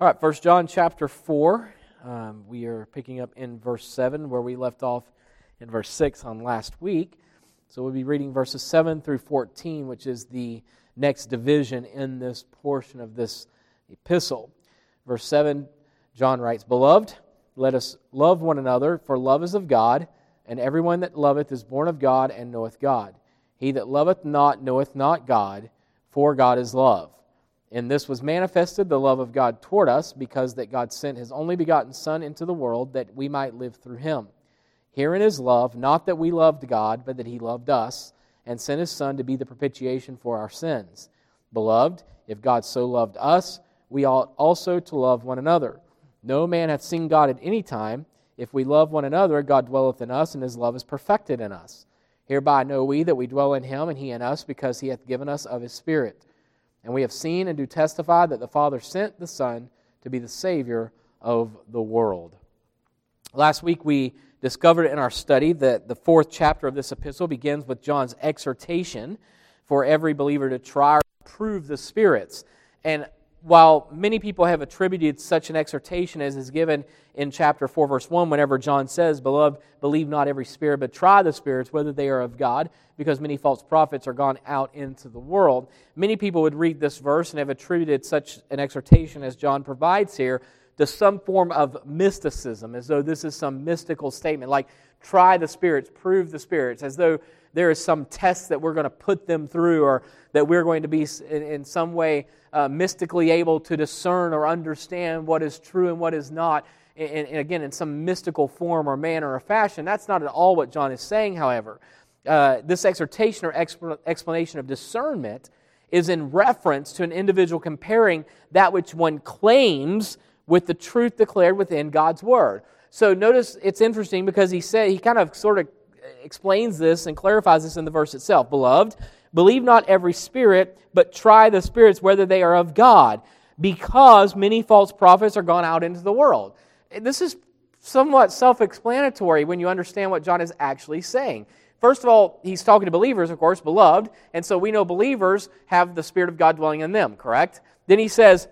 All right, First John chapter 4. Um, we are picking up in verse 7 where we left off in verse 6 on last week. So we'll be reading verses 7 through 14, which is the next division in this portion of this epistle. Verse 7, John writes, Beloved, let us love one another, for love is of God, and everyone that loveth is born of God and knoweth God. He that loveth not knoweth not God, for God is love. In this was manifested the love of God toward us, because that God sent his only begotten Son into the world that we might live through him. Herein is love, not that we loved God, but that he loved us, and sent his Son to be the propitiation for our sins. Beloved, if God so loved us, we ought also to love one another. No man hath seen God at any time. If we love one another, God dwelleth in us, and his love is perfected in us. Hereby know we that we dwell in him, and he in us, because he hath given us of his Spirit. And we have seen and do testify that the Father sent the Son to be the Savior of the world. Last week we discovered in our study that the fourth chapter of this epistle begins with John's exhortation for every believer to try or prove the spirits. And while many people have attributed such an exhortation as is given in chapter 4, verse 1, whenever John says, Beloved, believe not every spirit, but try the spirits, whether they are of God, because many false prophets are gone out into the world. Many people would read this verse and have attributed such an exhortation as John provides here to some form of mysticism, as though this is some mystical statement, like try the spirits, prove the spirits, as though there is some test that we're going to put them through or that we're going to be in, in some way uh, mystically able to discern or understand what is true and what is not. And, and, again, in some mystical form or manner or fashion. That's not at all what John is saying, however. Uh, this exhortation or exp- explanation of discernment is in reference to an individual comparing that which one claims with the truth declared within God's Word. So notice it's interesting because he said he kind of sort of explains this and clarifies this in the verse itself. Beloved, Believe not every spirit, but try the spirits whether they are of God, because many false prophets are gone out into the world. This is somewhat self explanatory when you understand what John is actually saying. First of all, he's talking to believers, of course, beloved, and so we know believers have the Spirit of God dwelling in them, correct? Then he says,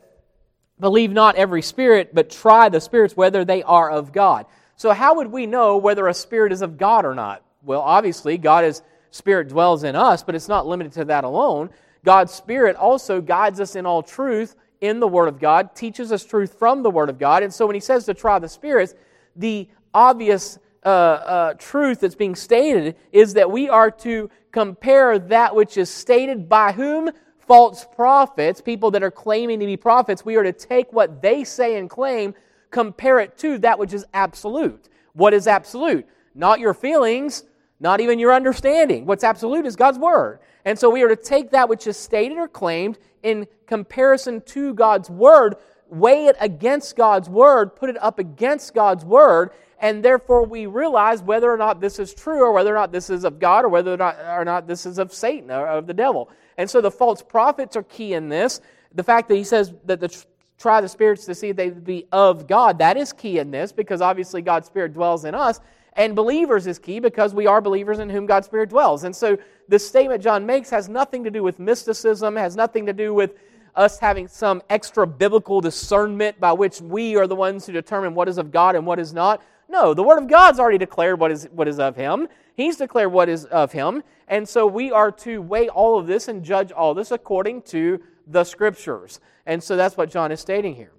Believe not every spirit, but try the spirits whether they are of God. So, how would we know whether a spirit is of God or not? Well, obviously, God is Spirit dwells in us, but it's not limited to that alone. God's Spirit also guides us in all truth in the Word of God, teaches us truth from the Word of God. And so when he says to try the spirits, the obvious uh, uh, truth that's being stated is that we are to compare that which is stated by whom? False prophets, people that are claiming to be prophets. We are to take what they say and claim, compare it to that which is absolute. What is absolute? Not your feelings, not even your understanding. What's absolute is God's Word. And so we are to take that which is stated or claimed in comparison to God's Word, weigh it against God's Word, put it up against God's Word, and therefore we realize whether or not this is true or whether or not this is of God or whether or not, or not this is of Satan or of the devil. And so the false prophets are key in this. The fact that he says that the try the spirits to see if they be of God, that is key in this because obviously God's Spirit dwells in us. And believers is key because we are believers in whom God's Spirit dwells. And so this statement John makes has nothing to do with mysticism, has nothing to do with us having some extra biblical discernment by which we are the ones who determine what is of God and what is not. No, the Word of God's already declared what is, what is of Him. He's declared what is of Him. And so we are to weigh all of this and judge all this according to the Scriptures. And so that's what John is stating here.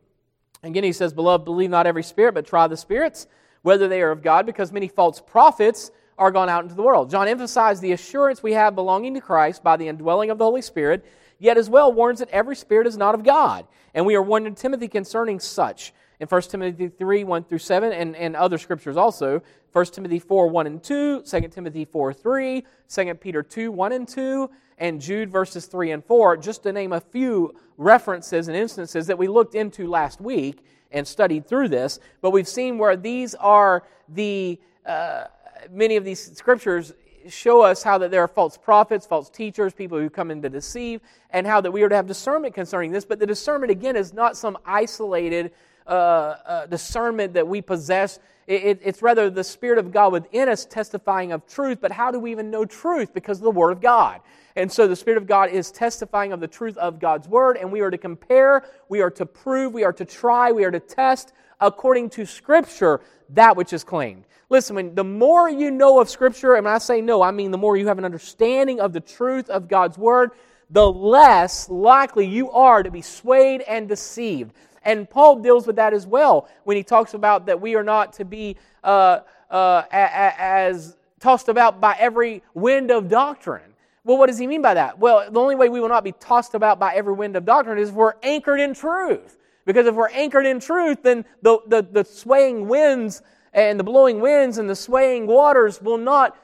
Again, he says, Beloved, believe not every spirit, but try the spirits whether they are of God, because many false prophets are gone out into the world. John emphasized the assurance we have belonging to Christ by the indwelling of the Holy Spirit, yet as well warns that every spirit is not of God. And we are warned in Timothy concerning such. In 1 Timothy 3, 1 through 7, and, and other scriptures also. 1 Timothy 4, 1 and 2, 2 Timothy 4, 3, 2 Peter 2, 1 and 2, and Jude verses 3 and 4, just to name a few references and instances that we looked into last week and studied through this, but we've seen where these are the, uh, many of these scriptures show us how that there are false prophets, false teachers, people who come in to deceive, and how that we are to have discernment concerning this. But the discernment, again, is not some isolated uh, uh, discernment that we possess. It, it, it's rather the Spirit of God within us testifying of truth. But how do we even know truth? Because of the Word of God. And so the Spirit of God is testifying of the truth of God's Word, and we are to compare, we are to prove, we are to try, we are to test according to Scripture that which is claimed. Listen, when the more you know of Scripture, and when I say know, I mean the more you have an understanding of the truth of God's Word, the less likely you are to be swayed and deceived. And Paul deals with that as well when he talks about that we are not to be uh, uh, as tossed about by every wind of doctrine. Well, what does he mean by that? Well, the only way we will not be tossed about by every wind of doctrine is if we're anchored in truth. Because if we're anchored in truth, then the, the, the swaying winds and the blowing winds and the swaying waters will not,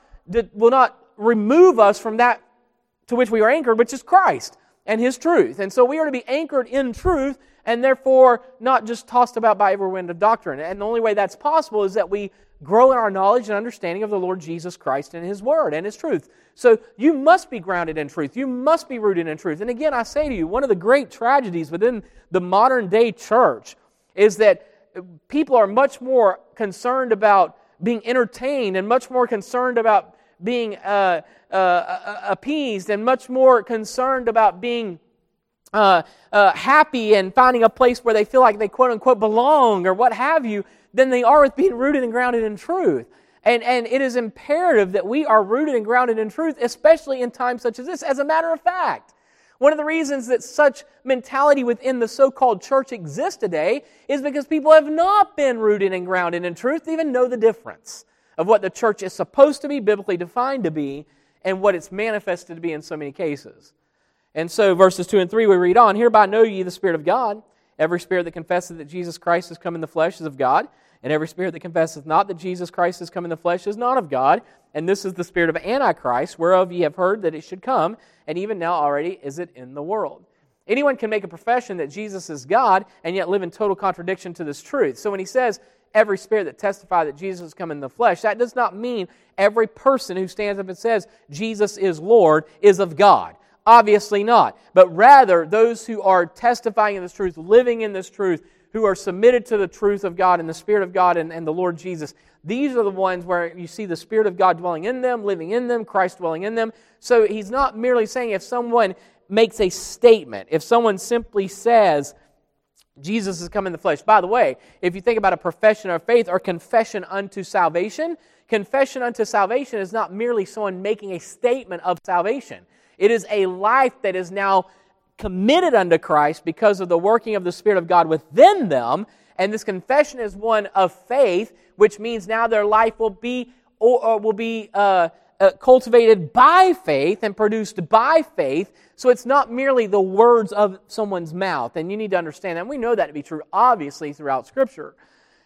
will not remove us from that to which we are anchored, which is Christ and His truth. And so we are to be anchored in truth and therefore not just tossed about by every wind of doctrine. And the only way that's possible is that we grow in our knowledge and understanding of the Lord Jesus Christ and His Word and His truth. So you must be grounded in truth. You must be rooted in truth. And again, I say to you, one of the great tragedies within the modern day church is that people are much more concerned about being entertained and much more concerned about being uh, uh, uh appeased and much more concerned about being uh, uh, happy and finding a place where they feel like they quote unquote belong or what have you than they are with being rooted and grounded in truth. And, and it is imperative that we are rooted and grounded in truth, especially in times such as this. As a matter of fact, one of the reasons that such mentality within the so called church exists today is because people have not been rooted and grounded in truth to even know the difference of what the church is supposed to be, biblically defined to be, and what it's manifested to be in so many cases. And so, verses 2 and 3, we read on Hereby know ye the Spirit of God. Every spirit that confesseth that Jesus Christ has come in the flesh is of God, and every spirit that confesseth not that Jesus Christ has come in the flesh is not of God. And this is the spirit of Antichrist, whereof ye have heard that it should come, and even now already is it in the world. Anyone can make a profession that Jesus is God and yet live in total contradiction to this truth. So when he says, every spirit that testifies that Jesus has come in the flesh, that does not mean every person who stands up and says Jesus is Lord is of God. Obviously not. But rather, those who are testifying in this truth, living in this truth, who are submitted to the truth of God and the Spirit of God and, and the Lord Jesus, these are the ones where you see the Spirit of God dwelling in them, living in them, Christ dwelling in them. So he's not merely saying if someone makes a statement, if someone simply says, Jesus has come in the flesh. By the way, if you think about a profession of faith or confession unto salvation, confession unto salvation is not merely someone making a statement of salvation. It is a life that is now committed unto Christ because of the working of the Spirit of God within them. And this confession is one of faith, which means now their life will be, or, will be uh, uh, cultivated by faith and produced by faith. So it's not merely the words of someone's mouth. And you need to understand that. And we know that to be true, obviously, throughout Scripture.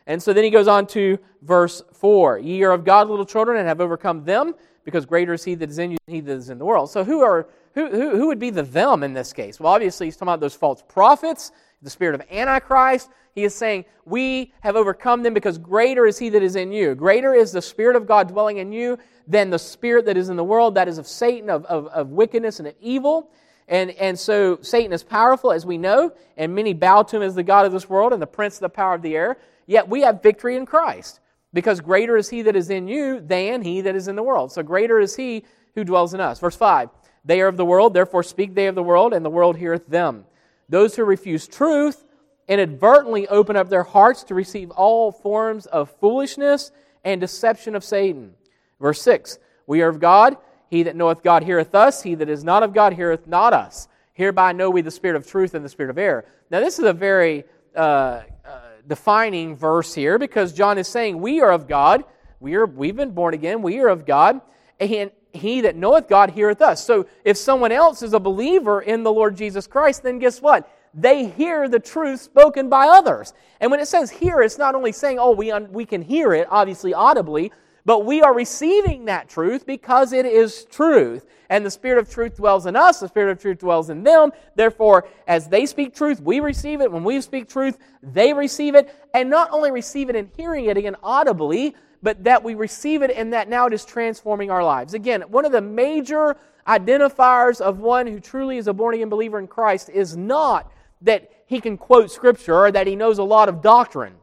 And so then he goes on to verse 4 Ye are of God, little children, and have overcome them because greater is he that is in you than he that is in the world. So who are who, who, who would be the them in this case? Well, obviously he's talking about those false prophets, the spirit of Antichrist. He is saying, We have overcome them because greater is he that is in you. Greater is the Spirit of God dwelling in you than the spirit that is in the world, that is of Satan, of, of, of wickedness and of evil. And, and so Satan is powerful, as we know, and many bow to him as the God of this world and the prince of the power of the air. Yet we have victory in Christ because greater is he that is in you than he that is in the world. So greater is he who dwells in us. Verse 5 They are of the world, therefore speak they of the world, and the world heareth them. Those who refuse truth inadvertently open up their hearts to receive all forms of foolishness and deception of Satan. Verse 6 We are of God. He that knoweth God heareth us. He that is not of God heareth not us. Hereby know we the spirit of truth and the spirit of error. Now, this is a very uh, uh, defining verse here because John is saying, We are of God. We are, we've been born again. We are of God. And he that knoweth God heareth us. So if someone else is a believer in the Lord Jesus Christ, then guess what? They hear the truth spoken by others. And when it says hear, it's not only saying, oh, we, un- we can hear it, obviously audibly, but we are receiving that truth because it is truth. And the Spirit of truth dwells in us, the Spirit of truth dwells in them. Therefore, as they speak truth, we receive it. When we speak truth, they receive it. And not only receive it in hearing it again audibly, but that we receive it and that now it is transforming our lives. Again, one of the major identifiers of one who truly is a born again believer in Christ is not that he can quote scripture or that he knows a lot of doctrine.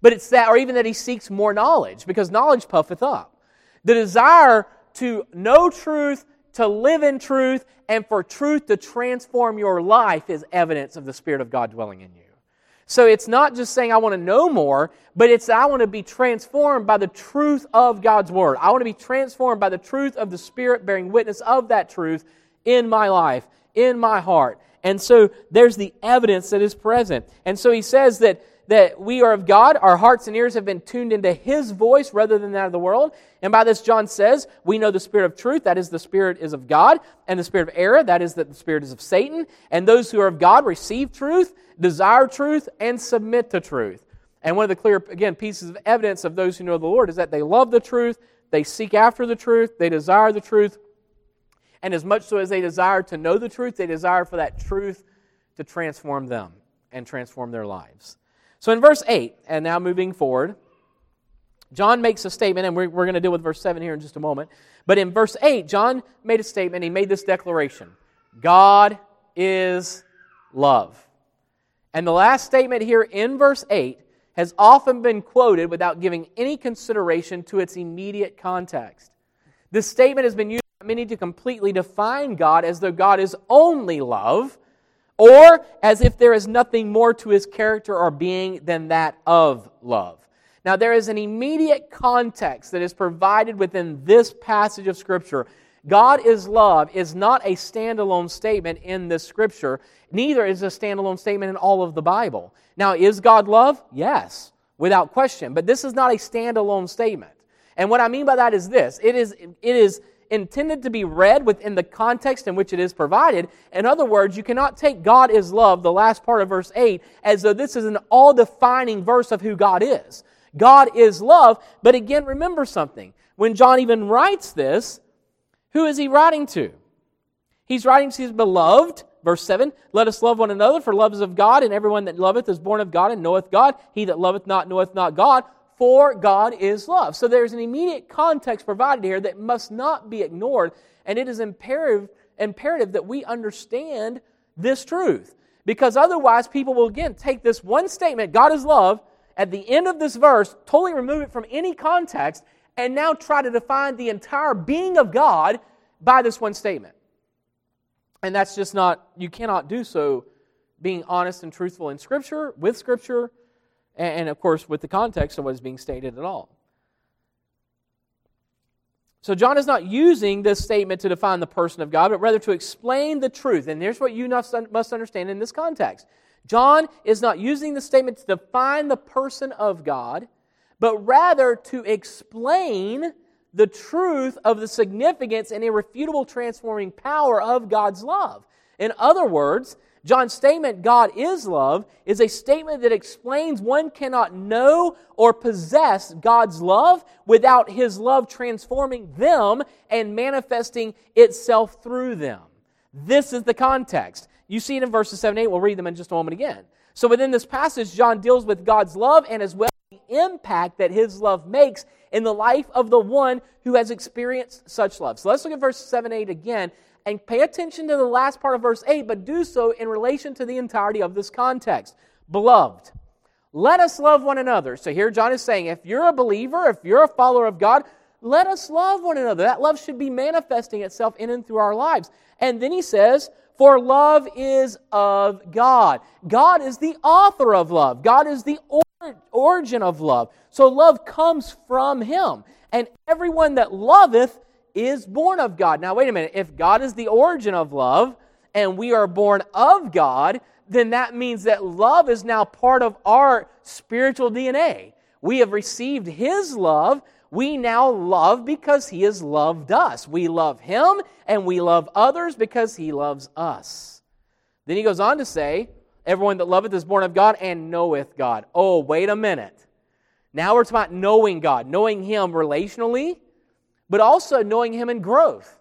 But it's that, or even that he seeks more knowledge, because knowledge puffeth up. The desire to know truth, to live in truth, and for truth to transform your life is evidence of the Spirit of God dwelling in you. So it's not just saying I want to know more, but it's I want to be transformed by the truth of God's Word. I want to be transformed by the truth of the Spirit bearing witness of that truth in my life, in my heart. And so there's the evidence that is present. And so he says that that we are of God. Our hearts and ears have been tuned into His voice rather than that of the world. And by this, John says, we know the Spirit of truth, that is, the Spirit is of God, and the Spirit of error, that is, that the Spirit is of Satan. And those who are of God receive truth, desire truth, and submit to truth. And one of the clear, again, pieces of evidence of those who know the Lord is that they love the truth, they seek after the truth, they desire the truth. And as much so as they desire to know the truth, they desire for that truth to transform them and transform their lives. So in verse 8, and now moving forward, John makes a statement, and we're, we're going to deal with verse 7 here in just a moment. But in verse 8, John made a statement. He made this declaration God is love. And the last statement here in verse 8 has often been quoted without giving any consideration to its immediate context. This statement has been used by many to completely define God as though God is only love or as if there is nothing more to his character or being than that of love. Now, there is an immediate context that is provided within this passage of Scripture. God is love is not a standalone statement in this Scripture, neither is a standalone statement in all of the Bible. Now, is God love? Yes, without question. But this is not a standalone statement. And what I mean by that is this it is, it is intended to be read within the context in which it is provided. In other words, you cannot take God is love, the last part of verse 8, as though this is an all defining verse of who God is. God is love, but again, remember something. When John even writes this, who is he writing to? He's writing to his beloved, verse 7 Let us love one another, for love is of God, and everyone that loveth is born of God and knoweth God. He that loveth not knoweth not God, for God is love. So there's an immediate context provided here that must not be ignored, and it is imperative, imperative that we understand this truth. Because otherwise, people will again take this one statement, God is love, at the end of this verse, totally remove it from any context, and now try to define the entire being of God by this one statement. And that's just not, you cannot do so being honest and truthful in Scripture, with Scripture, and, of course, with the context of what is being stated at all. So, John is not using this statement to define the person of God, but rather to explain the truth. And here's what you must understand in this context John is not using the statement to define the person of God, but rather to explain the truth of the significance and irrefutable transforming power of God's love. In other words, John's statement, God is love, is a statement that explains one cannot know or possess God's love without his love transforming them and manifesting itself through them. This is the context. You see it in verses 7 and 8. We'll read them in just a moment again. So within this passage, John deals with God's love and as well the impact that his love makes in the life of the one who has experienced such love. So let's look at verse 7 8 again and pay attention to the last part of verse 8, but do so in relation to the entirety of this context. Beloved, let us love one another. So here John is saying, if you're a believer, if you're a follower of God, let us love one another. That love should be manifesting itself in and through our lives. And then he says, for love is of God. God is the author of love. God is the origin of love. So love comes from him. And everyone that loveth is born of God. Now, wait a minute. If God is the origin of love and we are born of God, then that means that love is now part of our spiritual DNA. We have received His love. We now love because He has loved us. We love Him and we love others because He loves us. Then He goes on to say, Everyone that loveth is born of God and knoweth God. Oh, wait a minute. Now we're talking about knowing God, knowing Him relationally but also knowing Him in growth.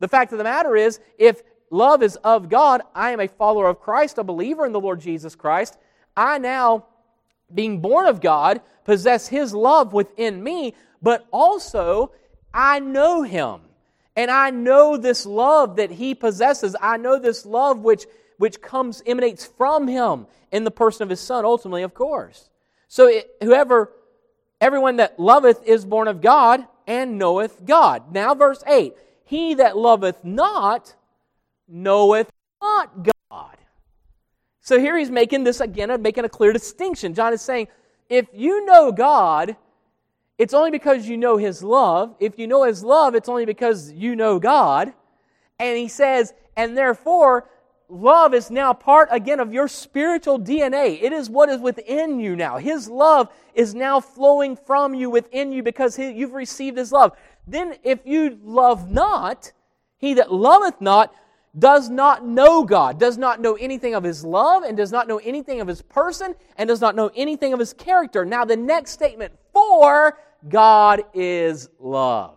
The fact of the matter is, if love is of God, I am a follower of Christ, a believer in the Lord Jesus Christ. I now, being born of God, possess His love within me, but also I know Him. And I know this love that He possesses. I know this love which which comes emanates from him in the person of his son ultimately of course so it, whoever everyone that loveth is born of god and knoweth god. Now verse 8 he that loveth not knoweth not god. So here he's making this again making a clear distinction. John is saying if you know god it's only because you know his love. If you know his love it's only because you know god. And he says and therefore love is now part again of your spiritual DNA. It is what is within you now. His love is now flowing from you within you because you've received His love. Then, if you love not, he that loveth not does not know God, does not know anything of His love, and does not know anything of His person, and does not know anything of His character. Now, the next statement, for God is love.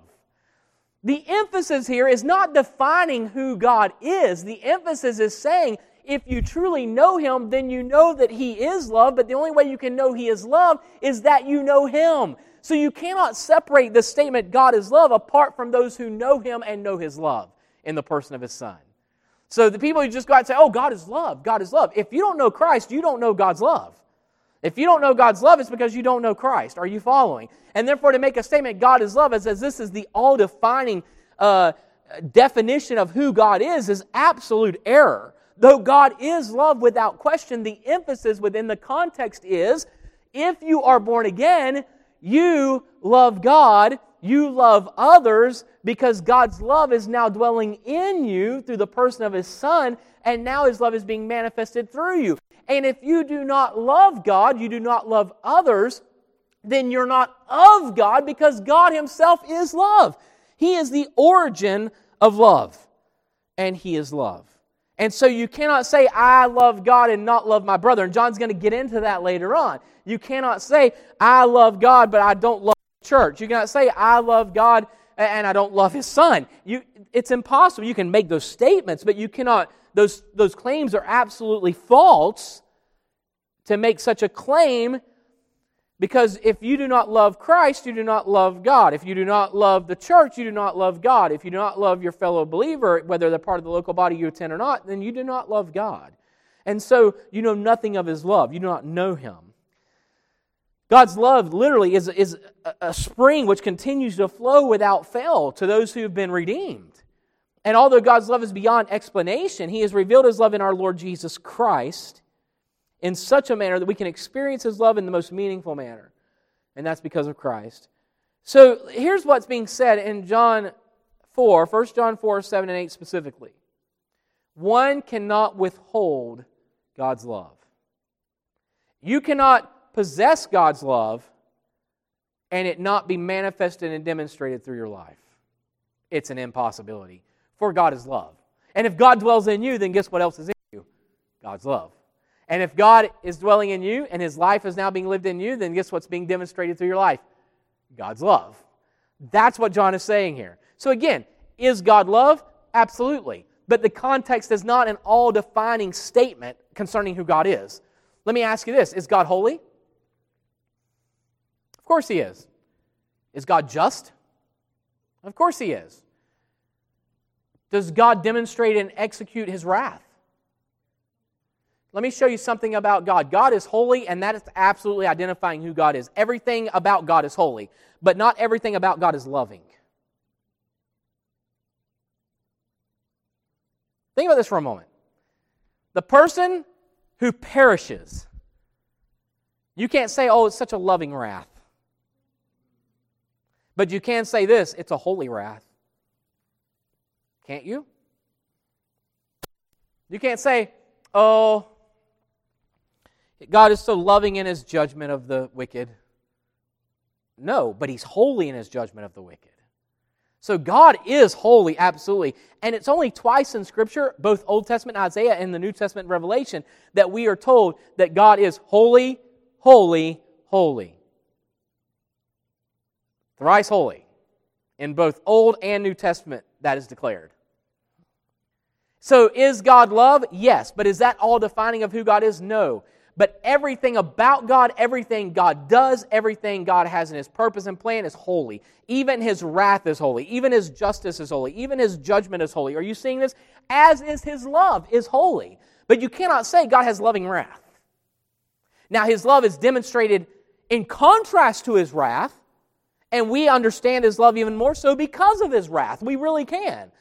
The emphasis here is not defining who God is. The emphasis is saying, if you truly know Him, then you know that He is love, but the only way you can know He is love is that you know Him. So you cannot separate the statement, God is love, apart from those who know Him and know His love in the person of His Son. So the people who just go out and say, oh, God is love, God is love. If you don't know Christ, you don't know God's love. If you don't know God's love, it's because you don't know Christ. Are you following? And therefore, to make a statement, God is love, as this is the all defining uh, definition of who God is, is absolute error. Though God is love without question, the emphasis within the context is if you are born again, you love God, you love others, because God's love is now dwelling in you through the person of His Son, and now His love is being manifested through you. And if you do not love God, you do not love others, then you're not of God because God Himself is love. He is the origin of love, and He is love. And so you cannot say, I love God and not love my brother. And John's going to get into that later on. You cannot say, I love God, but I don't love church. You cannot say, I love God and I don't love his son. You, it's impossible. You can make those statements, but you cannot those, those claims are absolutely false to make such a claim because if you do not love Christ, you do not love God. If you do not love the church, you do not love God. If you do not love your fellow believer, whether they're part of the local body you attend or not, then you do not love God. And so you know nothing of His love. You do not know Him. God's love literally is, is a spring which continues to flow without fail to those who have been redeemed. And although God's love is beyond explanation, He has revealed His love in our Lord Jesus Christ in such a manner that we can experience His love in the most meaningful manner. And that's because of Christ. So here's what's being said in John 4, 1 John 4, 7 and 8 specifically. One cannot withhold God's love. You cannot possess God's love and it not be manifested and demonstrated through your life. It's an impossibility for God is love. And if God dwells in you, then guess what else is in you? God's love. And if God is dwelling in you and his life is now being lived in you, then guess what's being demonstrated through your life? God's love. That's what John is saying here. So again, is God love? Absolutely. But the context is not an all defining statement concerning who God is. Let me ask you this Is God holy? Of course he is. Is God just? Of course he is. Does God demonstrate and execute his wrath? Let me show you something about God. God is holy, and that is absolutely identifying who God is. Everything about God is holy, but not everything about God is loving. Think about this for a moment. The person who perishes, you can't say, oh, it's such a loving wrath. But you can say this it's a holy wrath. Can't you? You can't say, oh, God is so loving in his judgment of the wicked. No, but he's holy in his judgment of the wicked. So God is holy, absolutely. And it's only twice in Scripture, both Old Testament Isaiah and the New Testament Revelation, that we are told that God is holy, holy, holy. Thrice holy. In both Old and New Testament, that is declared. So, is God love? Yes. But is that all defining of who God is? No. But everything about God, everything God does, everything God has in His purpose and plan is holy. Even His wrath is holy. Even His justice is holy. Even His judgment is holy. Are you seeing this? As is His love is holy. But you cannot say God has loving wrath. Now, his love is demonstrated in contrast to his wrath, and we understand his love even more so because of his wrath. We really can.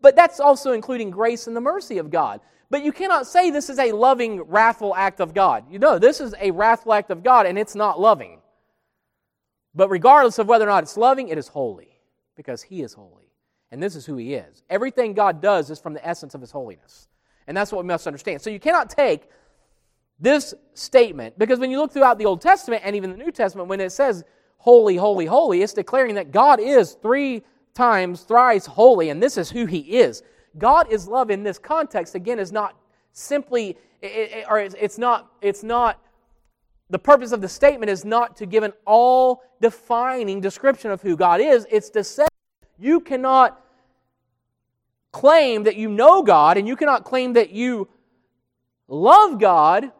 But that's also including grace and the mercy of God. But you cannot say this is a loving, wrathful act of God. You know, this is a wrathful act of God, and it's not loving. But regardless of whether or not it's loving, it is holy because He is holy. And this is who He is. Everything God does is from the essence of His holiness. And that's what we must understand. So you cannot take this statement, because when you look throughout the Old Testament and even the New Testament, when it says holy, holy, holy, it's declaring that God is three times thrice holy, and this is who He is. God is love in this context, again, is not simply, or it's not, it's not the purpose of the statement is not to give an all defining description of who God is. It's to say you cannot claim that you know God and you cannot claim that you love God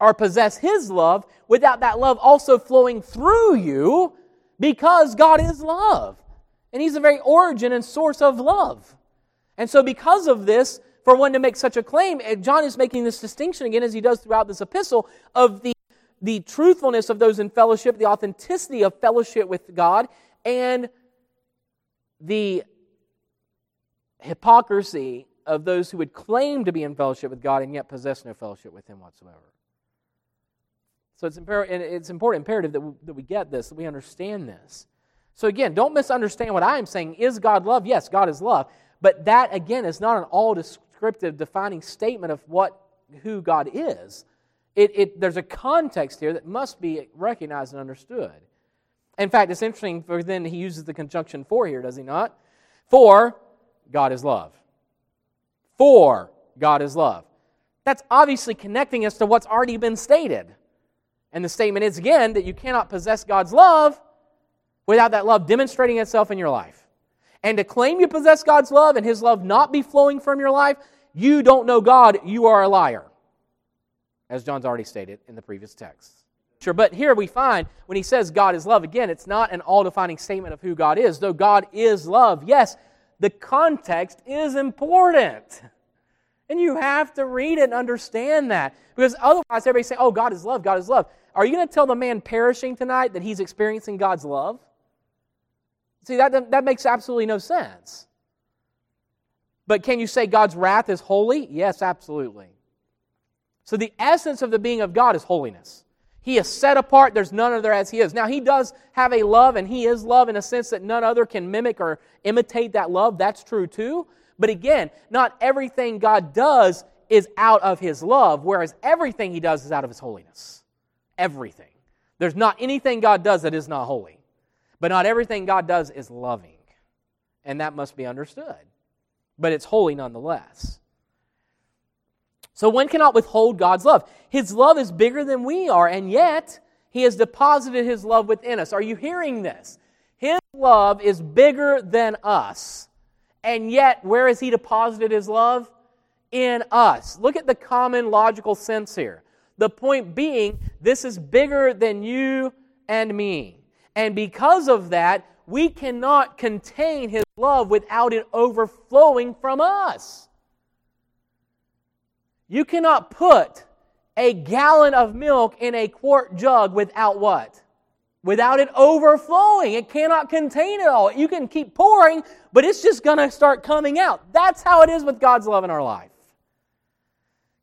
or possess His love without that love also flowing through you because God is love. And He's the very origin and source of love. And so, because of this, for one to make such a claim, eh, John is making this distinction again, as he does throughout this epistle, of the the truthfulness of those in fellowship, the authenticity of fellowship with God, and the hypocrisy of those who would claim to be in fellowship with God and yet possess no fellowship with Him whatsoever. So it's, imper- and it's important, imperative that we, that we get this, that we understand this. So again, don't misunderstand what I'm saying. Is God love? Yes, God is love. But that, again, is not an all descriptive, defining statement of what who God is. It, it, there's a context here that must be recognized and understood. In fact, it's interesting, for then he uses the conjunction for here, does he not? For God is love. For God is love. That's obviously connecting us to what's already been stated. And the statement is again that you cannot possess God's love without that love demonstrating itself in your life. And to claim you possess God's love and His love not be flowing from your life, you don't know God, you are a liar as John's already stated in the previous text. Sure, but here we find when he says God is love, again, it's not an all defining statement of who God is. Though God is love, yes, the context is important. And you have to read it and understand that. Because otherwise, everybody say, oh, God is love, God is love. Are you going to tell the man perishing tonight that he's experiencing God's love? See, that, that makes absolutely no sense. But can you say God's wrath is holy? Yes, absolutely. So the essence of the being of God is holiness. He is set apart. There's none other as He is. Now, He does have a love, and He is love in a sense that none other can mimic or imitate that love. That's true too. But again, not everything God does is out of His love, whereas everything He does is out of His holiness. Everything. There's not anything God does that is not holy. But not everything God does is loving. And that must be understood. But it's holy nonetheless. So one cannot withhold God's love. His love is bigger than we are, and yet He has deposited His love within us. Are you hearing this? His love is bigger than us. And yet, where has He deposited His love? In us. Look at the common logical sense here. The point being, this is bigger than you and me. And because of that, we cannot contain His love without it overflowing from us. You cannot put a gallon of milk in a quart jug without what? Without it overflowing. It cannot contain it all. You can keep pouring, but it's just going to start coming out. That's how it is with God's love in our life.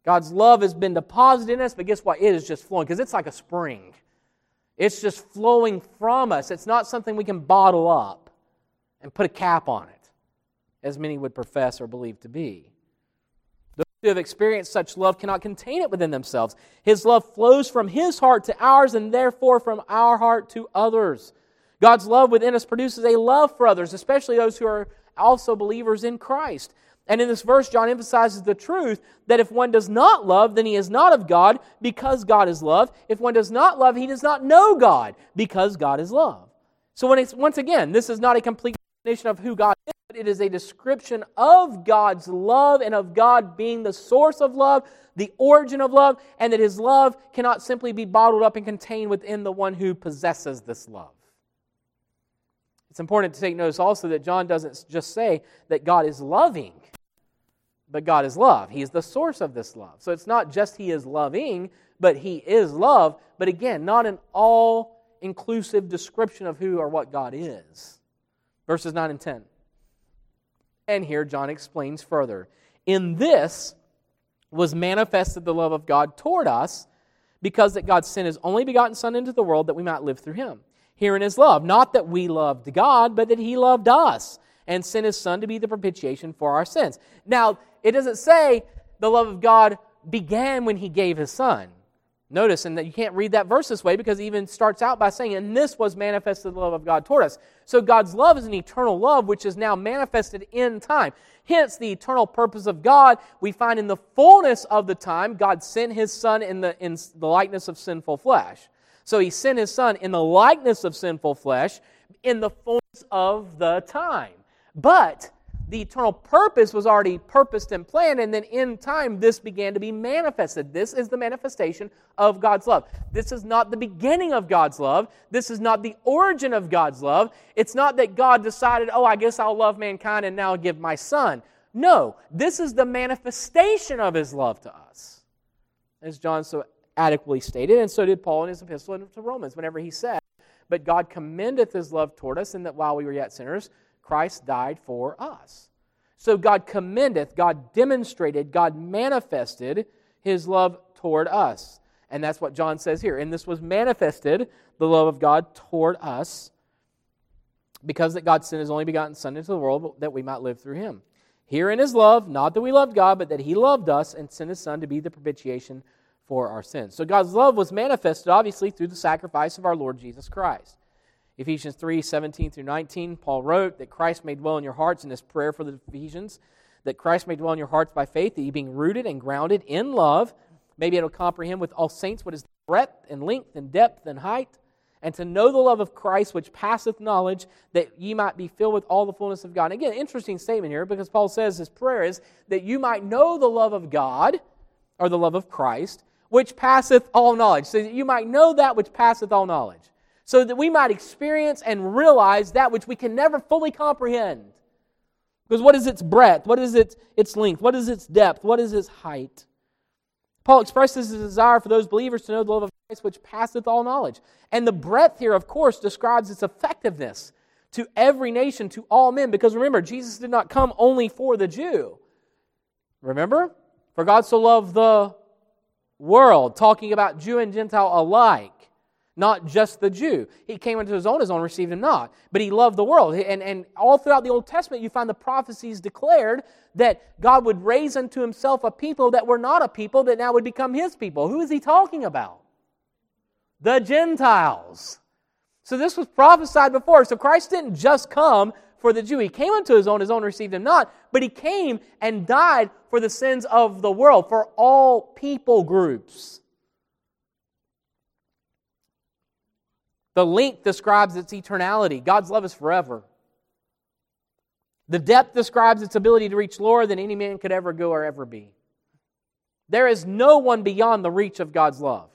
God's love has been deposited in us, but guess what? It is just flowing because it's like a spring. It's just flowing from us. It's not something we can bottle up and put a cap on it, as many would profess or believe to be who have experienced such love cannot contain it within themselves. His love flows from His heart to ours, and therefore from our heart to others. God's love within us produces a love for others, especially those who are also believers in Christ. And in this verse, John emphasizes the truth that if one does not love, then he is not of God, because God is love. If one does not love, he does not know God, because God is love. So, once again, this is not a complete definition of who God is but it is a description of God's love and of God being the source of love, the origin of love, and that his love cannot simply be bottled up and contained within the one who possesses this love. It's important to take notice also that John doesn't just say that God is loving, But God is love. He is the source of this love. So it's not just He is loving, but He is love. But again, not an all inclusive description of who or what God is. Verses 9 and 10. And here John explains further. In this was manifested the love of God toward us, because that God sent his only begotten Son into the world that we might live through him. Herein is love, not that we loved God, but that he loved us and sent his Son to be the propitiation for our sins. Now, it doesn't say the love of God began when he gave his Son. Notice, and that you can't read that verse this way because it even starts out by saying, and this was manifested the love of God toward us. So God's love is an eternal love which is now manifested in time. Hence, the eternal purpose of God, we find in the fullness of the time, God sent his Son in the, in the likeness of sinful flesh. So he sent his Son in the likeness of sinful flesh in the fullness of the time. But the eternal purpose was already purposed and planned, and then in time this began to be manifested. This is the manifestation of God's love. This is not the beginning of God's love. This is not the origin of God's love. It's not that God decided, oh, I guess I'll love mankind and now I'll give my son. No, this is the manifestation of his love to us. As John so adequately stated, and so did Paul in his epistle to Romans, whenever he said, But God commendeth his love toward us, in that while we were yet sinners, Christ died for us. So God commendeth, God demonstrated, God manifested his love toward us. And that's what John says here. And this was manifested, the love of God toward us, because that God sent his only begotten Son into the world that we might live through him. Herein is love, not that we loved God, but that he loved us and sent his Son to be the propitiation for our sins. So God's love was manifested, obviously, through the sacrifice of our Lord Jesus Christ. Ephesians 3 17 through 19, Paul wrote that Christ may dwell in your hearts in his prayer for the Ephesians, that Christ may dwell in your hearts by faith, that you being rooted and grounded in love, maybe it'll comprehend with all saints what is breadth and length and depth and height, and to know the love of Christ which passeth knowledge, that ye might be filled with all the fullness of God. And again, interesting statement here because Paul says his prayer is that you might know the love of God, or the love of Christ, which passeth all knowledge. So that you might know that which passeth all knowledge so that we might experience and realize that which we can never fully comprehend. Because what is its breadth? What is its, its length? What is its depth? What is its height? Paul expresses his desire for those believers to know the love of Christ which passeth all knowledge. And the breadth here, of course, describes its effectiveness to every nation, to all men. Because remember, Jesus did not come only for the Jew. Remember? For God so loved the world, talking about Jew and Gentile alike not just the Jew. He came into his own, his own received him not. But he loved the world. And, and all throughout the Old Testament, you find the prophecies declared that God would raise unto himself a people that were not a people that now would become his people. Who is he talking about? The Gentiles. So this was prophesied before. So Christ didn't just come for the Jew. He came unto his own, his own received him not. But he came and died for the sins of the world, for all people groups. The length describes its eternality. God's love is forever. The depth describes its ability to reach lower than any man could ever go or ever be. There is no one beyond the reach of God's love.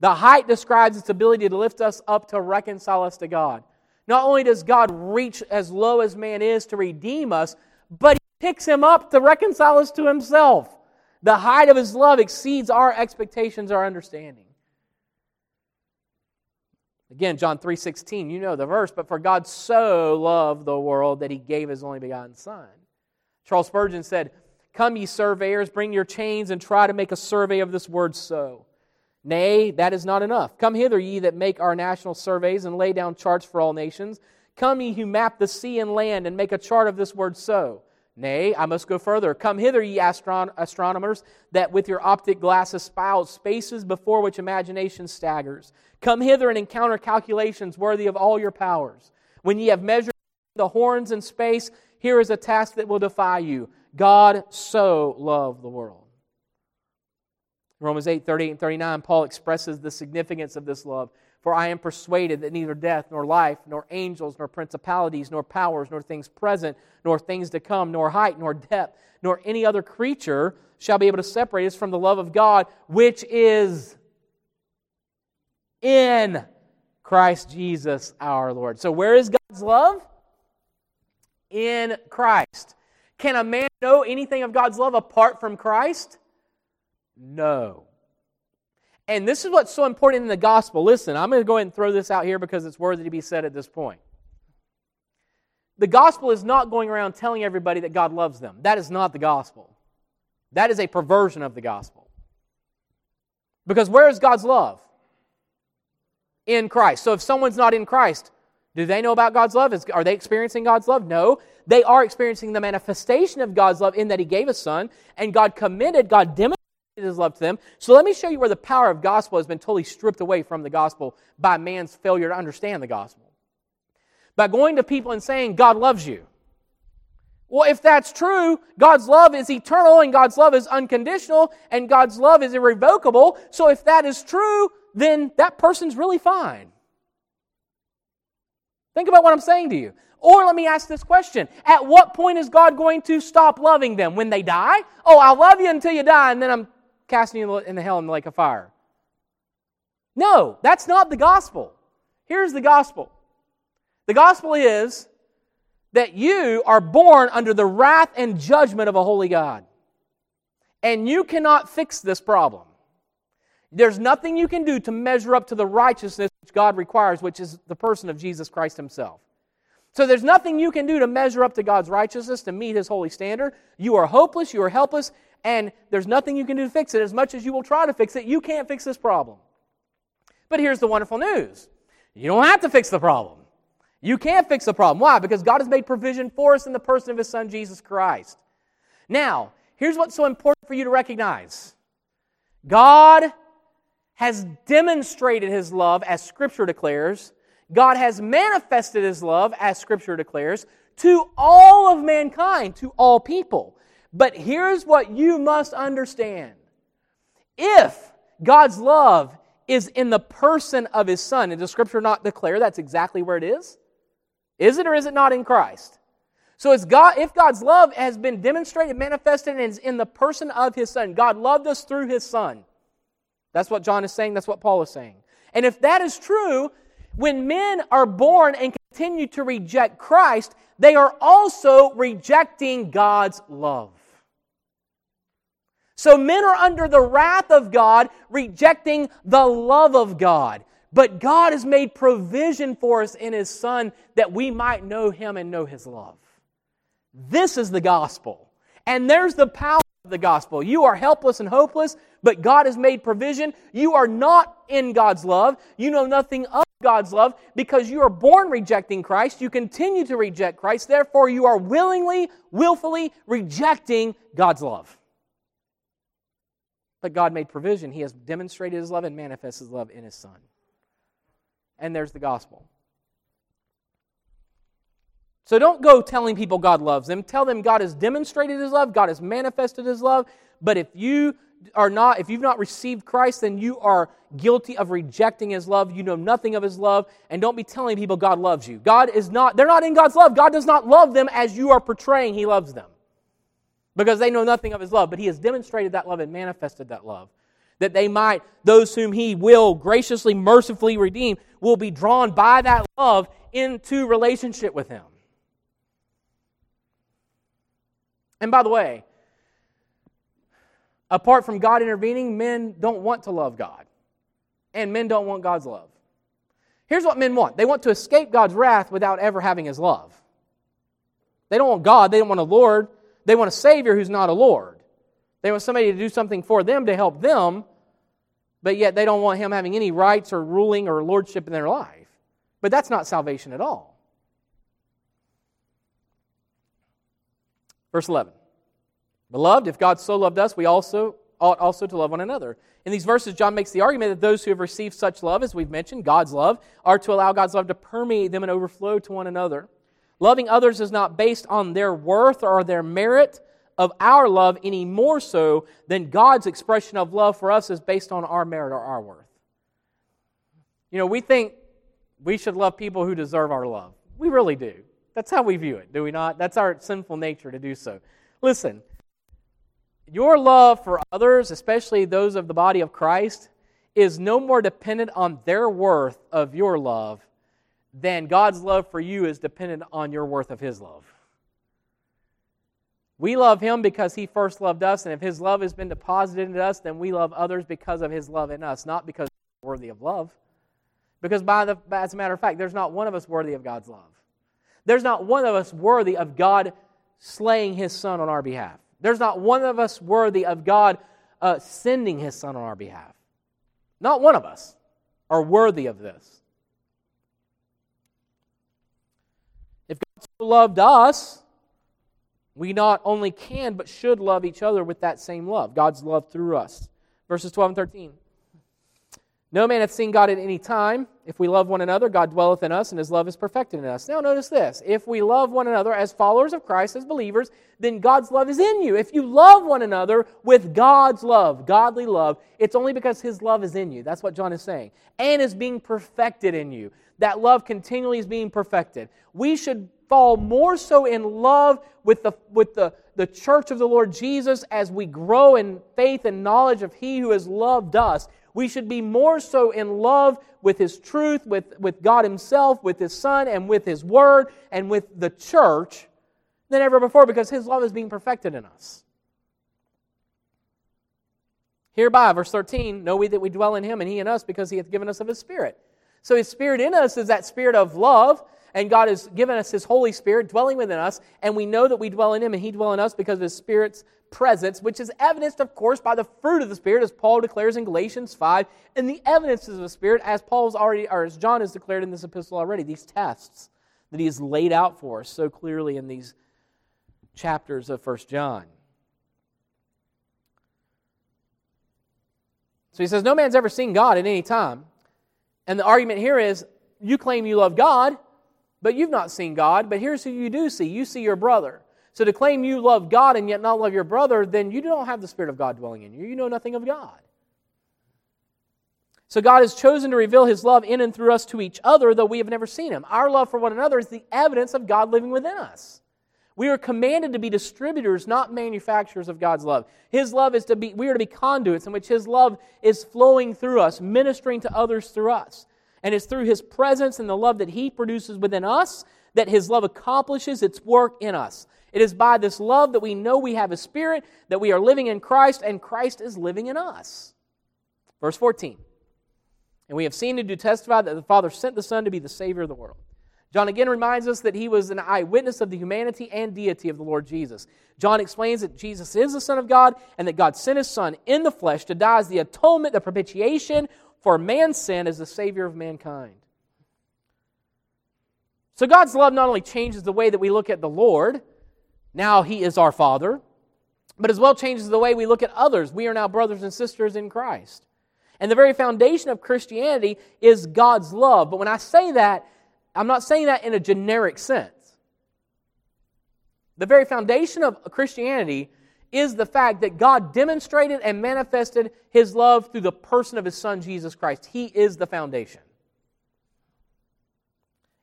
The height describes its ability to lift us up to reconcile us to God. Not only does God reach as low as man is to redeem us, but he picks him up to reconcile us to himself. The height of his love exceeds our expectations, our understanding. Again, John 3:16, you know the verse, but for God so loved the world that he gave his only begotten son. Charles Spurgeon said, "Come ye surveyors, bring your chains and try to make a survey of this word so. Nay, that is not enough. Come hither ye that make our national surveys and lay down charts for all nations. Come ye who map the sea and land and make a chart of this word so. Nay, I must go further. Come hither, ye astron- astronomers, that with your optic glasses spy spaces before which imagination staggers. Come hither and encounter calculations worthy of all your powers. When ye have measured the horns in space, here is a task that will defy you. God so loved the world. Romans 8, 38 and 39, Paul expresses the significance of this love. For I am persuaded that neither death, nor life, nor angels, nor principalities, nor powers, nor things present, nor things to come, nor height, nor depth, nor any other creature shall be able to separate us from the love of God, which is in Christ Jesus our Lord. So, where is God's love? In Christ. Can a man know anything of God's love apart from Christ? No. And this is what's so important in the gospel. Listen, I'm going to go ahead and throw this out here because it's worthy to be said at this point. The gospel is not going around telling everybody that God loves them. That is not the gospel. That is a perversion of the gospel. Because where is God's love? In Christ. So if someone's not in Christ, do they know about God's love? Is, are they experiencing God's love? No. They are experiencing the manifestation of God's love in that He gave a Son, and God committed, God demonstrated His love to them. So let me show you where the power of gospel has been totally stripped away from the gospel by man's failure to understand the gospel by going to people and saying, God loves you. Well, if that's true, God's love is eternal and God's love is unconditional and God's love is irrevocable. So if that is true, then that person's really fine. Think about what I'm saying to you. Or let me ask this question At what point is God going to stop loving them? When they die? Oh, I'll love you until you die, and then I'm casting you in the hell in the lake of fire. No, that's not the gospel. Here's the gospel the gospel is that you are born under the wrath and judgment of a holy God. And you cannot fix this problem. There's nothing you can do to measure up to the righteousness which God requires, which is the person of Jesus Christ Himself. So there's nothing you can do to measure up to God's righteousness to meet His holy standard. You are hopeless, you are helpless, and there's nothing you can do to fix it. As much as you will try to fix it, you can't fix this problem. But here's the wonderful news you don't have to fix the problem. You can't fix the problem. Why? Because God has made provision for us in the person of His Son, Jesus Christ. Now, here's what's so important for you to recognize God has demonstrated His love, as Scripture declares. God has manifested His love, as Scripture declares, to all of mankind, to all people. But here's what you must understand if God's love is in the person of His Son, and does Scripture not declare that's exactly where it is? Is it or is it not in Christ? So God, if God's love has been demonstrated, manifested, and is in the person of His Son, God loved us through His Son. That's what John is saying. That's what Paul is saying. And if that is true, when men are born and continue to reject Christ, they are also rejecting God's love. So men are under the wrath of God, rejecting the love of God. But God has made provision for us in His Son that we might know Him and know His love. This is the gospel. And there's the power of the gospel. You are helpless and hopeless, but God has made provision. You are not in God's love. You know nothing of God's love because you are born rejecting Christ. You continue to reject Christ. Therefore, you are willingly, willfully rejecting God's love. But God made provision. He has demonstrated His love and manifested His love in His Son and there's the gospel. So don't go telling people God loves them. Tell them God has demonstrated his love, God has manifested his love. But if you are not, if you've not received Christ, then you are guilty of rejecting his love. You know nothing of his love. And don't be telling people God loves you. God is not, they're not in God's love. God does not love them as you are portraying he loves them. Because they know nothing of his love. But he has demonstrated that love and manifested that love that they might, those whom he will graciously, mercifully redeem, will be drawn by that love into relationship with him. And by the way, apart from God intervening, men don't want to love God. And men don't want God's love. Here's what men want they want to escape God's wrath without ever having his love. They don't want God, they don't want a Lord, they want a Savior who's not a Lord. They want somebody to do something for them to help them, but yet they don't want him having any rights or ruling or lordship in their life. But that's not salvation at all. Verse 11. Beloved, if God so loved us, we also ought also to love one another. In these verses, John makes the argument that those who have received such love, as we've mentioned, God's love, are to allow God's love to permeate them and overflow to one another. Loving others is not based on their worth or their merit, of our love any more so than God's expression of love for us is based on our merit or our worth. You know, we think we should love people who deserve our love. We really do. That's how we view it, do we not? That's our sinful nature to do so. Listen, your love for others, especially those of the body of Christ, is no more dependent on their worth of your love than God's love for you is dependent on your worth of His love. We love him because he first loved us, and if his love has been deposited in us, then we love others because of his love in us, not because we're worthy of love. Because by the, as a matter of fact, there's not one of us worthy of God's love. There's not one of us worthy of God slaying his son on our behalf. There's not one of us worthy of God uh, sending his son on our behalf. Not one of us are worthy of this. If God so loved us, we not only can but should love each other with that same love. God's love through us. Verses 12 and 13. No man hath seen God at any time. If we love one another, God dwelleth in us, and his love is perfected in us. Now, notice this. If we love one another as followers of Christ, as believers, then God's love is in you. If you love one another with God's love, godly love, it's only because his love is in you. That's what John is saying. And is being perfected in you. That love continually is being perfected. We should fall more so in love with the, with the, the church of the Lord Jesus as we grow in faith and knowledge of He who has loved us we should be more so in love with His truth, with, with God Himself, with His Son, and with His Word, and with the church than ever before because His love is being perfected in us. Hereby, verse 13, know we that we dwell in Him and He in us because He hath given us of His Spirit. So His Spirit in us is that Spirit of love, and God has given us His Holy Spirit dwelling within us, and we know that we dwell in Him and He dwells in us because of His Spirit's presence, which is evidenced, of course, by the fruit of the Spirit, as Paul declares in Galatians 5, and the evidences of the Spirit, as Paul's already, or as John has declared in this epistle already, these tests that he has laid out for us so clearly in these chapters of First John. So he says, No man's ever seen God at any time. And the argument here is you claim you love God, but you've not seen God. But here's who you do see you see your brother. So to claim you love God and yet not love your brother, then you don't have the Spirit of God dwelling in you. You know nothing of God. So God has chosen to reveal His love in and through us to each other, though we have never seen Him. Our love for one another is the evidence of God living within us. We are commanded to be distributors, not manufacturers of God's love. His love is to be, we are to be conduits in which His love is flowing through us, ministering to others through us. And it's through His presence and the love that He produces within us that His love accomplishes its work in us. It is by this love that we know we have a spirit, that we are living in Christ, and Christ is living in us. Verse 14. And we have seen and do testify that the Father sent the Son to be the Savior of the world. John again reminds us that he was an eyewitness of the humanity and deity of the Lord Jesus. John explains that Jesus is the Son of God and that God sent his Son in the flesh to die as the atonement, the propitiation for man's sin as the Savior of mankind. So God's love not only changes the way that we look at the Lord, now he is our Father, but as well changes the way we look at others. We are now brothers and sisters in Christ. And the very foundation of Christianity is God's love. But when I say that, I'm not saying that in a generic sense. The very foundation of Christianity is the fact that God demonstrated and manifested his love through the person of his son, Jesus Christ. He is the foundation.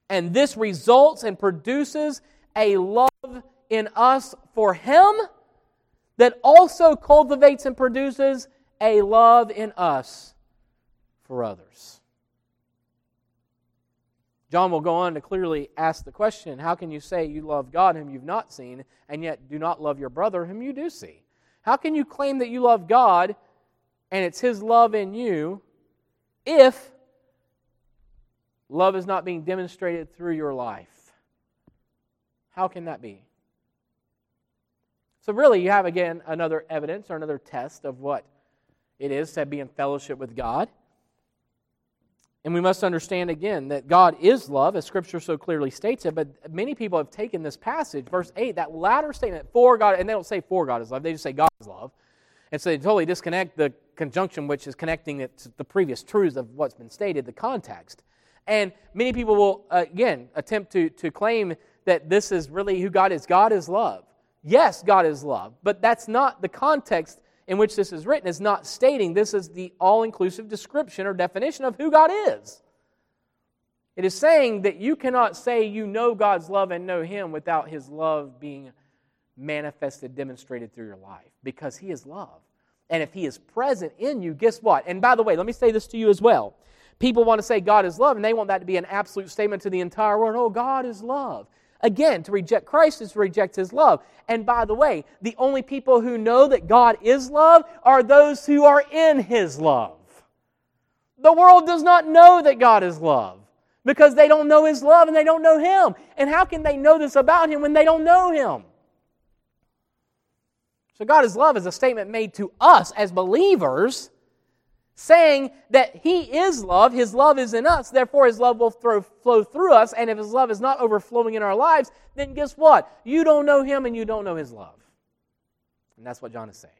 And this results and produces a love in us for Him that also cultivates and produces a love in us for others. John will go on to clearly ask the question how can you say you love God whom you've not seen, and yet do not love your brother whom you do see? How can you claim that you love God and it's His love in you if love is not being demonstrated through your life? How can that be? So, really, you have again another evidence or another test of what it is to be in fellowship with God. And we must understand again that God is love, as Scripture so clearly states it. But many people have taken this passage, verse 8, that latter statement, for God, and they don't say for God is love, they just say God is love. And so they totally disconnect the conjunction, which is connecting it to the previous truths of what's been stated, the context. And many people will, again, attempt to, to claim that this is really who God is. God is love. Yes, God is love, but that's not the context in which this is written, is not stating this is the all inclusive description or definition of who God is. It is saying that you cannot say you know God's love and know Him without His love being manifested, demonstrated through your life, because He is love. And if He is present in you, guess what? And by the way, let me say this to you as well. People want to say God is love, and they want that to be an absolute statement to the entire world. Oh, God is love. Again, to reject Christ is to reject his love. And by the way, the only people who know that God is love are those who are in his love. The world does not know that God is love because they don't know his love and they don't know him. And how can they know this about him when they don't know him? So, God is love is a statement made to us as believers saying that He is love, His love is in us, therefore His love will throw, flow through us, and if His love is not overflowing in our lives, then guess what? You don't know Him and you don't know His love. And that's what John is saying.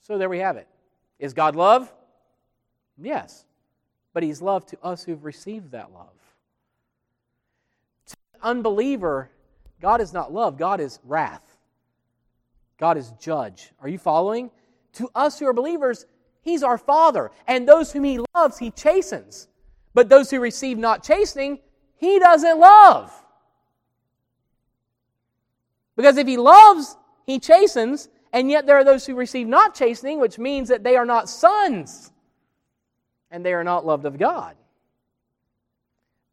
So there we have it. Is God love? Yes. But He's love to us who've received that love. To unbeliever, God is not love, God is wrath. God is judge. Are you following? To us who are believers, He's our Father. And those whom He loves, He chastens. But those who receive not chastening, He doesn't love. Because if He loves, He chastens, and yet there are those who receive not chastening, which means that they are not sons and they are not loved of God.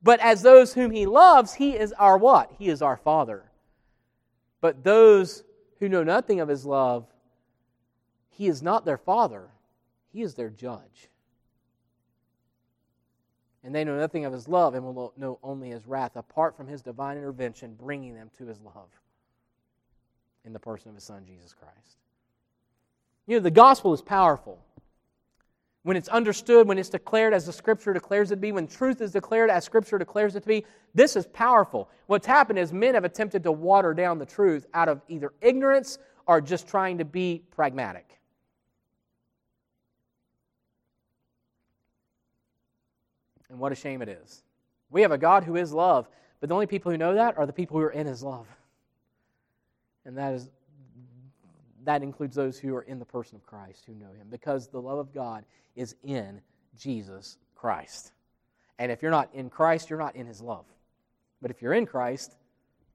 But as those whom He loves, He is our what? He is our Father. But those who know nothing of His love, he is not their father, He is their judge. And they know nothing of His love and will know only His wrath apart from His divine intervention, bringing them to His love in the person of His Son, Jesus Christ. You know, the gospel is powerful. When it's understood, when it's declared as the Scripture declares it to be, when truth is declared as Scripture declares it to be, this is powerful. What's happened is men have attempted to water down the truth out of either ignorance or just trying to be pragmatic. And what a shame it is. We have a God who is love, but the only people who know that are the people who are in his love. And that is that includes those who are in the person of Christ who know him because the love of God is in Jesus Christ. And if you're not in Christ, you're not in his love. But if you're in Christ,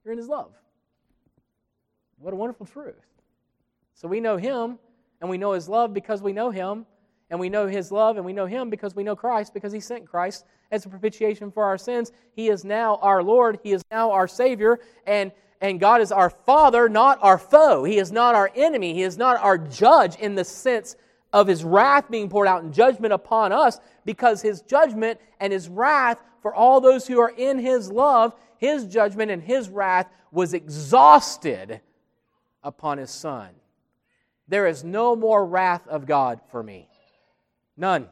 you're in his love. What a wonderful truth. So we know him and we know his love because we know him and we know his love and we know him because we know Christ, because he sent Christ as a propitiation for our sins. He is now our Lord, he is now our Savior, and, and God is our Father, not our foe. He is not our enemy, he is not our judge in the sense of his wrath being poured out in judgment upon us, because his judgment and his wrath for all those who are in his love, his judgment and his wrath was exhausted upon his Son. There is no more wrath of God for me. None.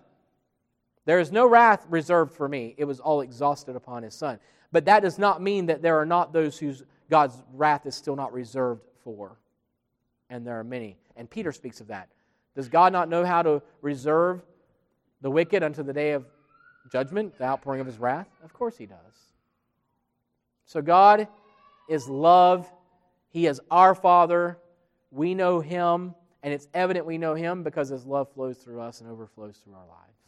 There is no wrath reserved for me. It was all exhausted upon his son. But that does not mean that there are not those whose God's wrath is still not reserved for. And there are many. And Peter speaks of that. Does God not know how to reserve the wicked unto the day of judgment, the outpouring of his wrath? Of course he does. So God is love. He is our Father. We know him. And it's evident we know Him because His love flows through us and overflows through our lives.